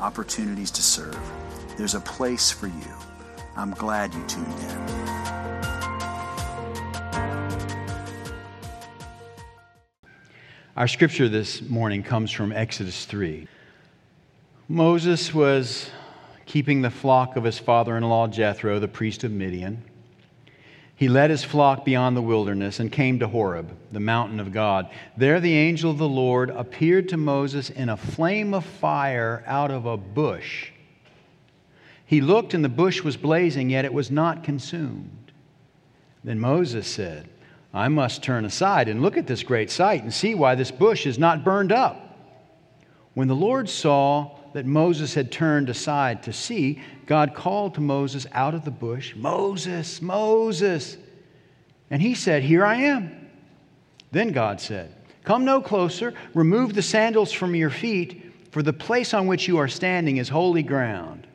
opportunities to serve. There's a place for you. I'm glad you tuned in. Our scripture this morning comes from Exodus 3. Moses was keeping the flock of his father in law Jethro, the priest of Midian. He led his flock beyond the wilderness and came to Horeb, the mountain of God. There the angel of the Lord appeared to Moses in a flame of fire out of a bush. He looked, and the bush was blazing, yet it was not consumed. Then Moses said, I must turn aside and look at this great sight and see why this bush is not burned up. When the Lord saw that Moses had turned aside to see, God called to Moses out of the bush, Moses, Moses. And he said, Here I am. Then God said, Come no closer, remove the sandals from your feet, for the place on which you are standing is holy ground.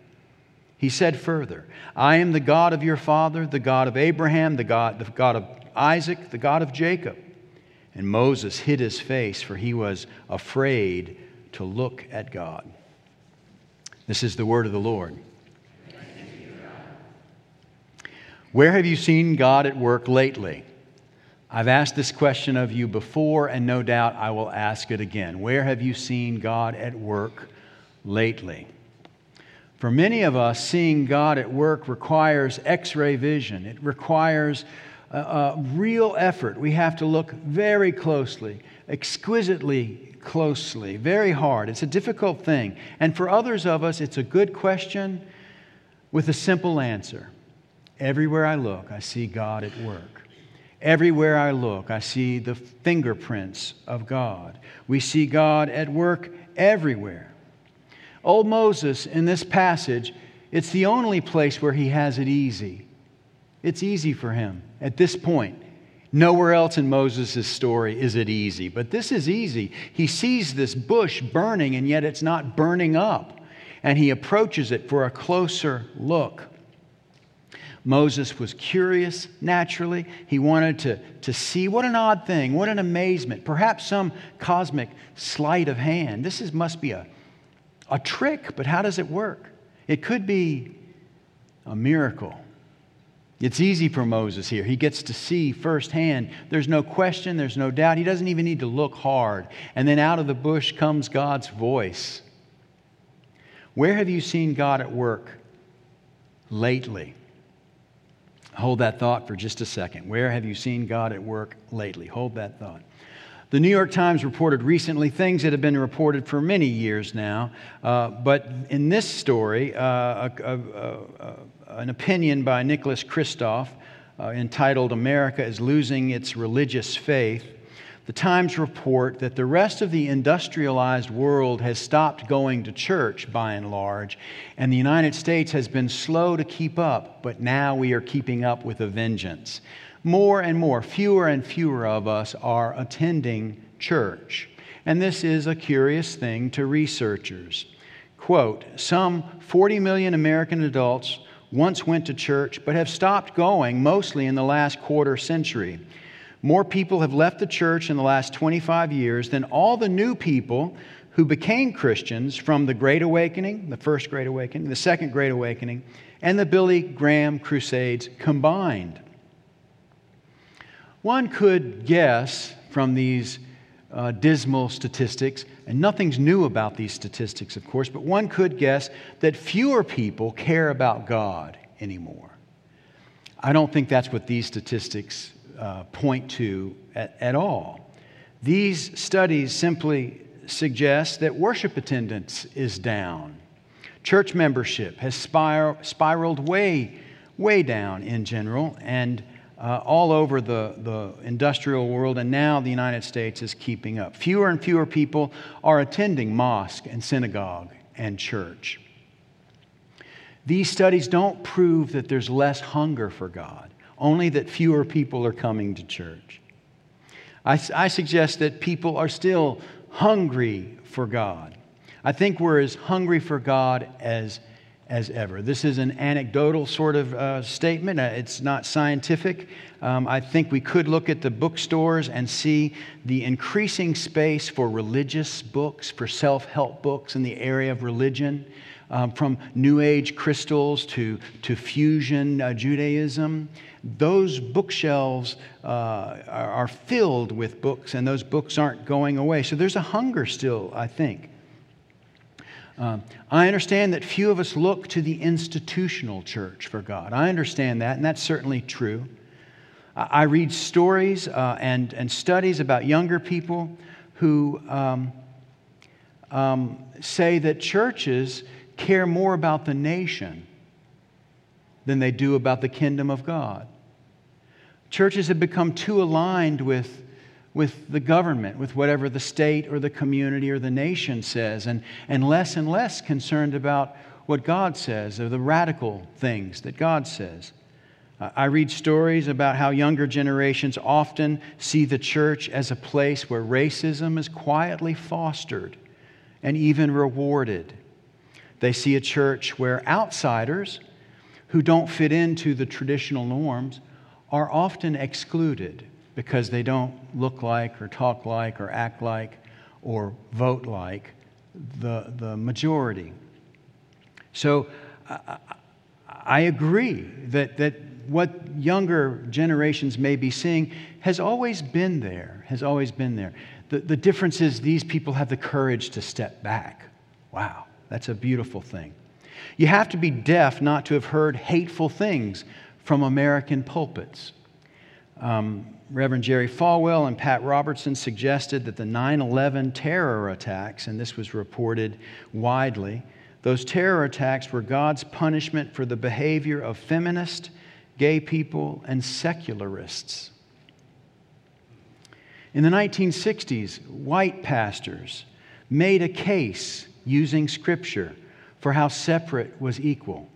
He said further, I am the God of your father, the God of Abraham, the God, the God of Isaac, the God of Jacob. And Moses hid his face, for he was afraid to look at God. This is the word of the Lord. Where have you seen God at work lately? I've asked this question of you before, and no doubt I will ask it again. Where have you seen God at work lately? For many of us, seeing God at work requires x ray vision. It requires a, a, real effort. We have to look very closely, exquisitely closely, very hard. It's a difficult thing. And for others of us, it's a good question with a simple answer. Everywhere I look, I see God at work. Everywhere I look, I see the fingerprints of God. We see God at work everywhere. Old Moses, in this passage, it's the only place where he has it easy. It's easy for him at this point. Nowhere else in Moses' story is it easy, but this is easy. He sees this bush burning, and yet it's not burning up, and he approaches it for a closer look. Moses was curious naturally. He wanted to, to see what an odd thing, what an amazement, perhaps some cosmic sleight of hand. This is, must be a, a trick, but how does it work? It could be a miracle. It's easy for Moses here. He gets to see firsthand. There's no question, there's no doubt. He doesn't even need to look hard. And then out of the bush comes God's voice. Where have you seen God at work lately? Hold that thought for just a second. Where have you seen God at work lately? Hold that thought. The New York Times reported recently things that have been reported for many years now, uh, but in this story, uh, a, a, a, an opinion by Nicholas Kristof uh, entitled America is Losing Its Religious Faith. The Times report that the rest of the industrialized world has stopped going to church by and large, and the United States has been slow to keep up, but now we are keeping up with a vengeance. More and more, fewer and fewer of us are attending church. And this is a curious thing to researchers. Quote Some 40 million American adults once went to church but have stopped going mostly in the last quarter century. More people have left the church in the last 25 years than all the new people who became Christians from the Great Awakening, the first Great Awakening, the second Great Awakening, and the Billy Graham Crusades combined. One could guess from these uh, dismal statistics, and nothing's new about these statistics, of course, but one could guess that fewer people care about God anymore. I don't think that's what these statistics uh, point to at, at all. These studies simply suggest that worship attendance is down. Church membership has spir- spiraled way, way down in general, and uh, all over the, the industrial world, and now the United States is keeping up. Fewer and fewer people are attending mosque and synagogue and church. These studies don't prove that there's less hunger for God, only that fewer people are coming to church. I, I suggest that people are still hungry for God. I think we're as hungry for God as, as ever. This is an anecdotal sort of uh, statement, uh, it's not scientific. Um, I think we could look at the bookstores and see the increasing space for religious books, for self help books in the area of religion. Um, from New Age crystals to, to fusion uh, Judaism those bookshelves uh, are, are filled with books, and those books aren't going away. So there's a hunger still, I think. Um, I understand that few of us look to the institutional church for God. I understand that, and that's certainly true. I read stories uh, and, and studies about younger people who um, um, say that churches care more about the nation than they do about the kingdom of God. Churches have become too aligned with, with the government, with whatever the state or the community or the nation says, and, and less and less concerned about what God says or the radical things that God says. Uh, I read stories about how younger generations often see the church as a place where racism is quietly fostered and even rewarded. They see a church where outsiders who don't fit into the traditional norms are often excluded because they don't look like or talk like or act like or vote like the, the majority. So I, I agree that, that what younger generations may be seeing has always been there, has always been there. The, the difference is these people have the courage to step back. Wow, that's a beautiful thing. You have to be deaf not to have heard hateful things from American pulpits. Um, Reverend Jerry Falwell and Pat Robertson suggested that the 9 11 terror attacks, and this was reported widely, those terror attacks were God's punishment for the behavior of feminists, gay people, and secularists. In the 1960s, white pastors made a case using Scripture for how separate was equal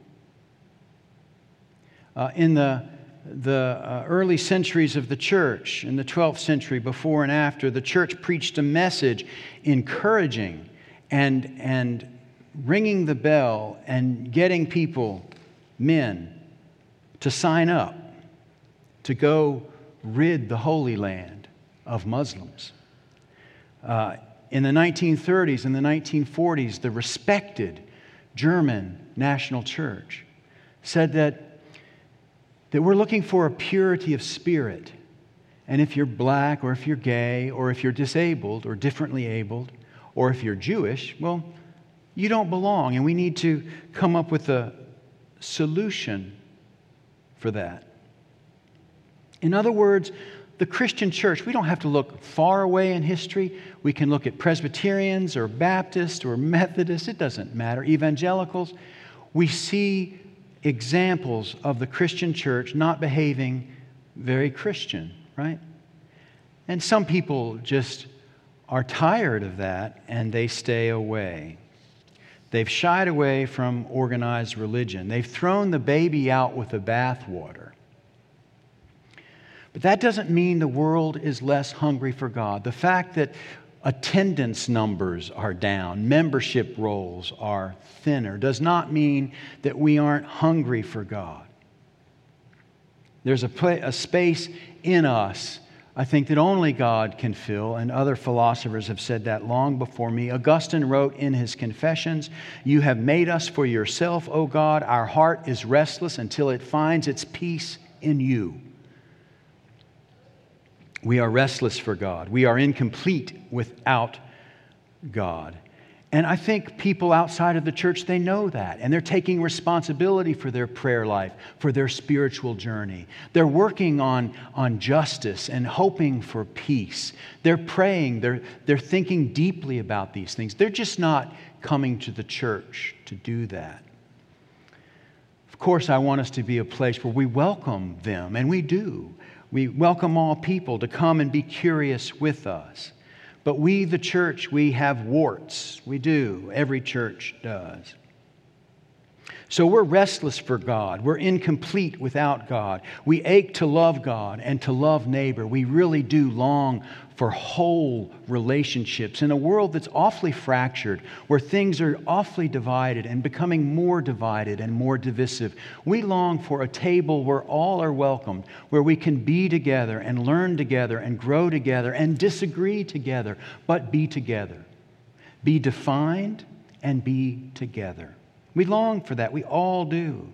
uh, in the, the uh, early centuries of the church, in the 12th century, before and after, the church preached a message encouraging and, and ringing the bell and getting people, men, to sign up to go rid the Holy Land of Muslims. Uh, in the 1930s and the 1940s, the respected German National Church said that that we're looking for a purity of spirit. And if you're black, or if you're gay, or if you're disabled, or differently abled, or if you're Jewish, well, you don't belong. And we need to come up with a solution for that. In other words, the Christian church, we don't have to look far away in history. We can look at Presbyterians or Baptists or Methodists, it doesn't matter, evangelicals. We see examples of the Christian church not behaving very Christian, right? And some people just are tired of that and they stay away. They've shied away from organized religion. They've thrown the baby out with the bathwater. But that doesn't mean the world is less hungry for God. The fact that attendance numbers are down, membership rolls are thinner, does not mean that we aren't hungry for God. There's a, play, a space in us, I think, that only God can fill, and other philosophers have said that long before me. Augustine wrote in his Confessions You have made us for yourself, O God. Our heart is restless until it finds its peace in you. We are restless for God. We are incomplete without God. And I think people outside of the church, they know that. And they're taking responsibility for their prayer life, for their spiritual journey. They're working on, on justice and hoping for peace. They're praying, they're, they're thinking deeply about these things. They're just not coming to the church to do that. Of course, I want us to be a place where we welcome them, and we do. We welcome all people to come and be curious with us. But we, the church, we have warts. We do. Every church does. So we're restless for God. We're incomplete without God. We ache to love God and to love neighbor. We really do long for whole relationships in a world that's awfully fractured, where things are awfully divided and becoming more divided and more divisive. We long for a table where all are welcomed, where we can be together and learn together and grow together and disagree together, but be together. Be defined and be together. We long for that. We all do.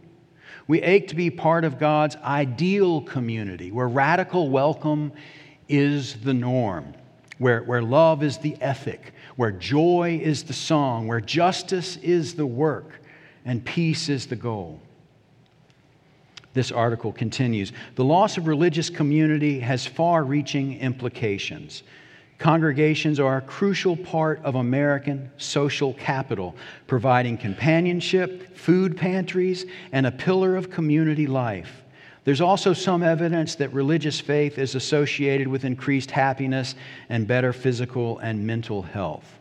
We ache to be part of God's ideal community where radical welcome is the norm, where, where love is the ethic, where joy is the song, where justice is the work, and peace is the goal. This article continues The loss of religious community has far reaching implications. Congregations are a crucial part of American social capital, providing companionship, food pantries, and a pillar of community life. There's also some evidence that religious faith is associated with increased happiness and better physical and mental health.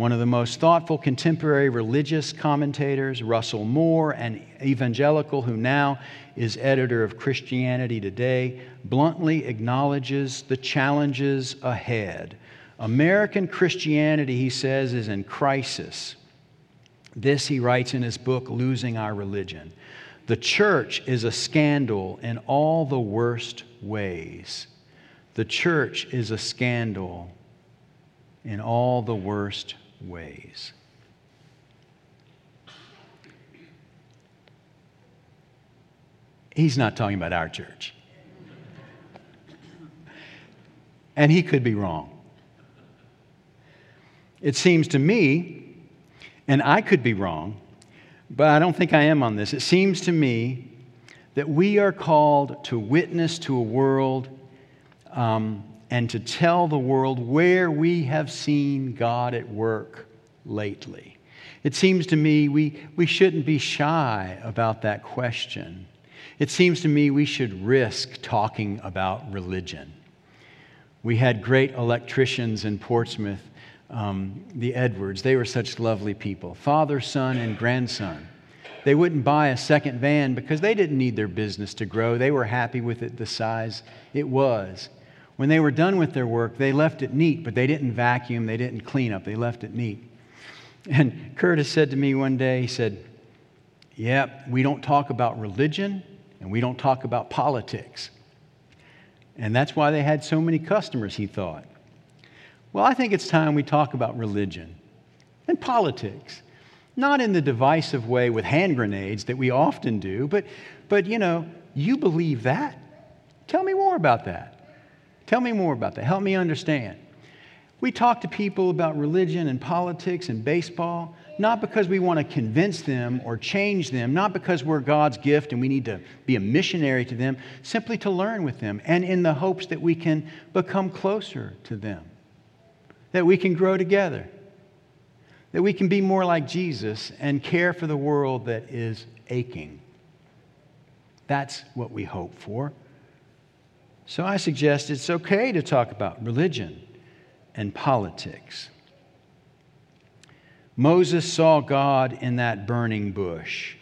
One of the most thoughtful contemporary religious commentators, Russell Moore, an evangelical who now is editor of Christianity Today, bluntly acknowledges the challenges ahead. American Christianity, he says, is in crisis. This he writes in his book, Losing Our Religion. The church is a scandal in all the worst ways. The church is a scandal in all the worst ways. He's not talking about our church. And he could be wrong. It seems to me, and I could be wrong, but I don't think I am on this. It seems to me that we are called to witness to a world um, and to tell the world where we have seen God at work lately. It seems to me we, we shouldn't be shy about that question. It seems to me we should risk talking about religion. We had great electricians in Portsmouth um, the Edwards. They were such lovely people father, son, and grandson. They wouldn't buy a second van because they didn't need their business to grow. They were happy with it the size it was. When they were done with their work, they left it neat, but they didn't vacuum, they didn't clean up, they left it neat. And Curtis said to me one day, he said, Yep, we don't talk about religion and we don't talk about politics. And that's why they had so many customers, he thought. Well, I think it's time we talk about religion and politics. Not in the divisive way with hand grenades that we often do, but, but you know, you believe that? Tell me more about that. Tell me more about that. Help me understand. We talk to people about religion and politics and baseball, not because we want to convince them or change them, not because we're God's gift and we need to be a missionary to them, simply to learn with them and in the hopes that we can become closer to them that we can grow together, that we can be more like Jesus and care for the world that is aching. That's what we hope for. So I suggest it's okay to talk about religion and politics. Moses saw God in that burning bush.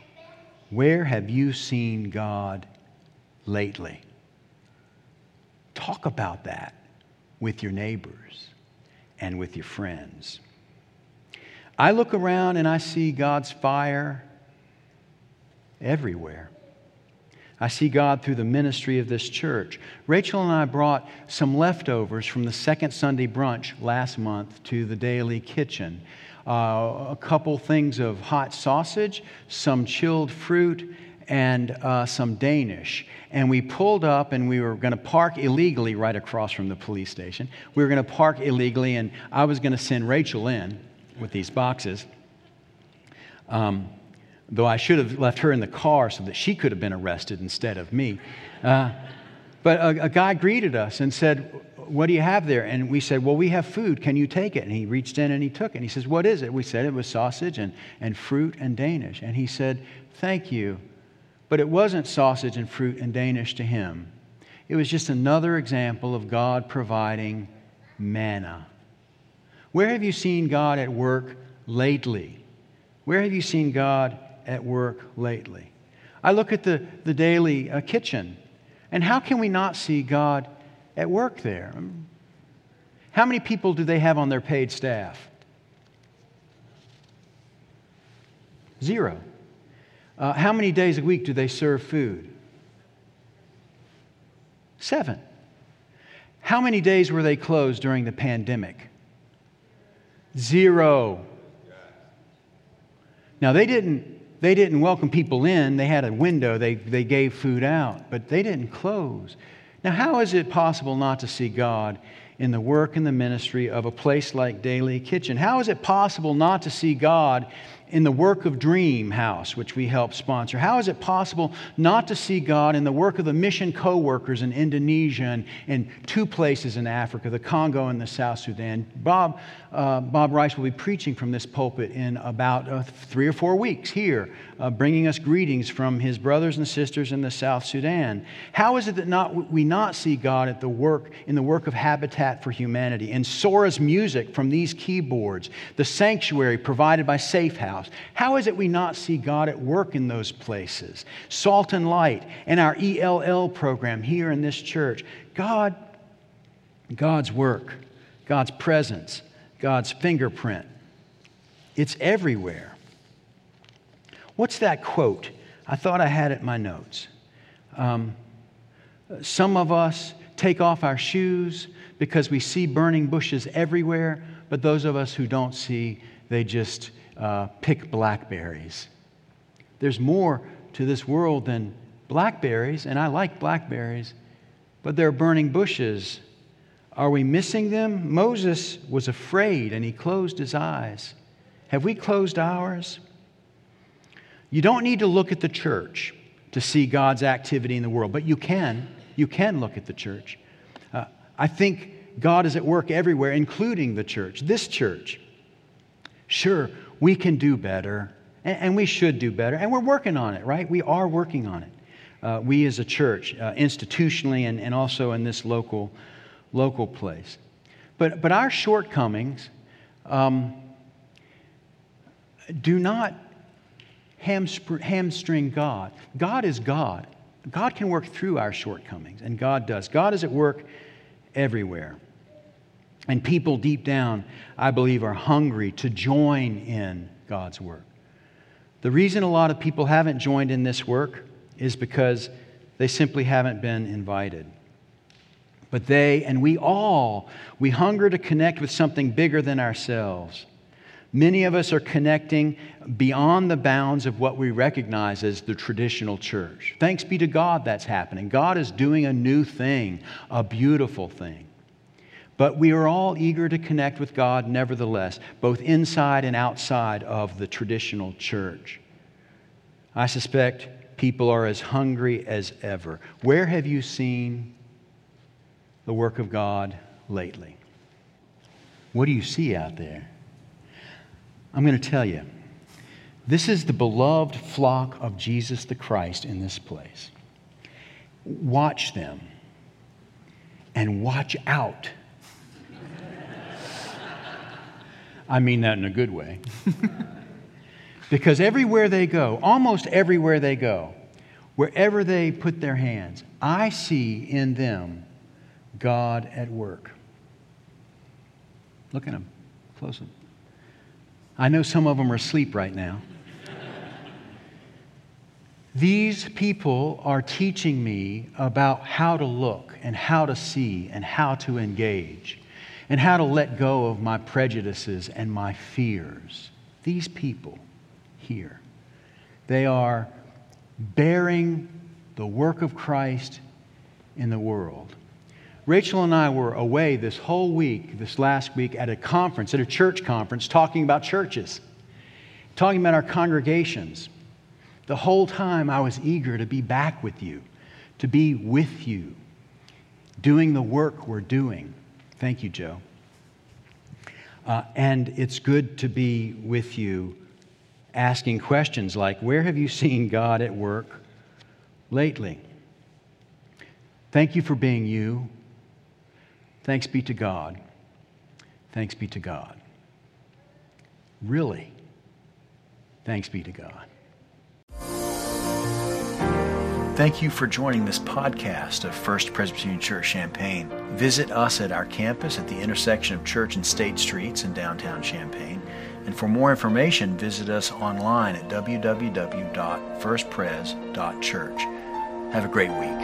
Where have you seen God lately? Talk about that with your neighbors and with your friends. I look around and I see God's fire everywhere. I see God through the ministry of this church. Rachel and I brought some leftovers from the second Sunday brunch last month to the daily kitchen. Uh, a couple things of hot sausage, some chilled fruit, and uh, some Danish. And we pulled up and we were going to park illegally right across from the police station. We were going to park illegally, and I was going to send Rachel in with these boxes. Um, though I should have left her in the car so that she could have been arrested instead of me. Uh, but a, a guy greeted us and said, What do you have there? And we said, Well, we have food. Can you take it? And he reached in and he took it. And he says, What is it? We said it was sausage and, and fruit and Danish. And he said, Thank you. But it wasn't sausage and fruit and Danish to him. It was just another example of God providing manna. Where have you seen God at work lately? Where have you seen God at work lately? I look at the, the daily uh, kitchen, and how can we not see God at work there? How many people do they have on their paid staff? Zero. Uh, how many days a week do they serve food? Seven. How many days were they closed during the pandemic? Zero. Now, they didn't, they didn't welcome people in. They had a window, they, they gave food out, but they didn't close. Now, how is it possible not to see God in the work and the ministry of a place like Daily Kitchen? How is it possible not to see God in the work of Dream House, which we help sponsor? How is it possible not to see God in the work of the mission co workers in Indonesia and in two places in Africa, the Congo and the South Sudan? Bob, uh, Bob Rice will be preaching from this pulpit in about uh, three or four weeks here, uh, bringing us greetings from his brothers and sisters in the South Sudan. How is it that not, we not see God at the work, in the work of Habitat for Humanity, in Sora's music from these keyboards, the sanctuary provided by Safe House? How is it we not see God at work in those places? Salt and light and our ELL program here in this church. God, God's work, God's presence, God's fingerprint. It's everywhere. What's that quote? I thought I had it in my notes. Um, some of us take off our shoes because we see burning bushes everywhere, but those of us who don't see, they just uh, pick blackberries. There's more to this world than blackberries, and I like blackberries, but they're burning bushes. Are we missing them? Moses was afraid and he closed his eyes. Have we closed ours? You don't need to look at the church to see God's activity in the world, but you can. You can look at the church. Uh, I think God is at work everywhere, including the church, this church. Sure, we can do better, and, and, we should do better, and we're working on it, right? We are working on it. Uh, we as a church, uh, institutionally, and, and also in this local, local place. But, but our shortcomings um, do not hamstring God. God is God. God can work through our shortcomings, and God does. God is at work everywhere. And people deep down, I believe, are hungry to join in God's work. The reason a lot of people haven't joined in this work is because they simply haven't been invited. But they and we all, we hunger to connect with something bigger than ourselves. Many of us are connecting beyond the bounds of what we recognize as the traditional church. Thanks be to God that's happening. God is doing a new thing, a beautiful thing. But we are all eager to connect with God nevertheless, both inside and outside of the traditional church. I suspect people are as hungry as ever. Where have you seen the work of God lately? What do you see out there? I'm going to tell you. This is the beloved flock of Jesus the Christ in this place. Watch them and watch out I mean that in a good way. because everywhere they go, almost everywhere they go, wherever they put their hands, I see in them God at work. Look at them, close them. I know some of them are asleep right now. These people are teaching me about how to look and how to see and how to engage and how to let go of my prejudices and my fears. These people here, they are bearing the work of Christ in the world. Rachel and I were away this whole week, this last week, at a conference, at a church conference, talking about churches, talking about our congregations. The whole time I was eager to be back with you, to be with you, doing the work we're doing. Thank you, Joe. Uh, and it's good to be with you asking questions like, Where have you seen God at work lately? Thank you for being you. Thanks be to God. Thanks be to God. Really, thanks be to God. Thank you for joining this podcast of First Presbyterian Church Champaign. Visit us at our campus at the intersection of Church and State Streets in downtown Champaign. And for more information, visit us online at www.firstpres.church. Have a great week.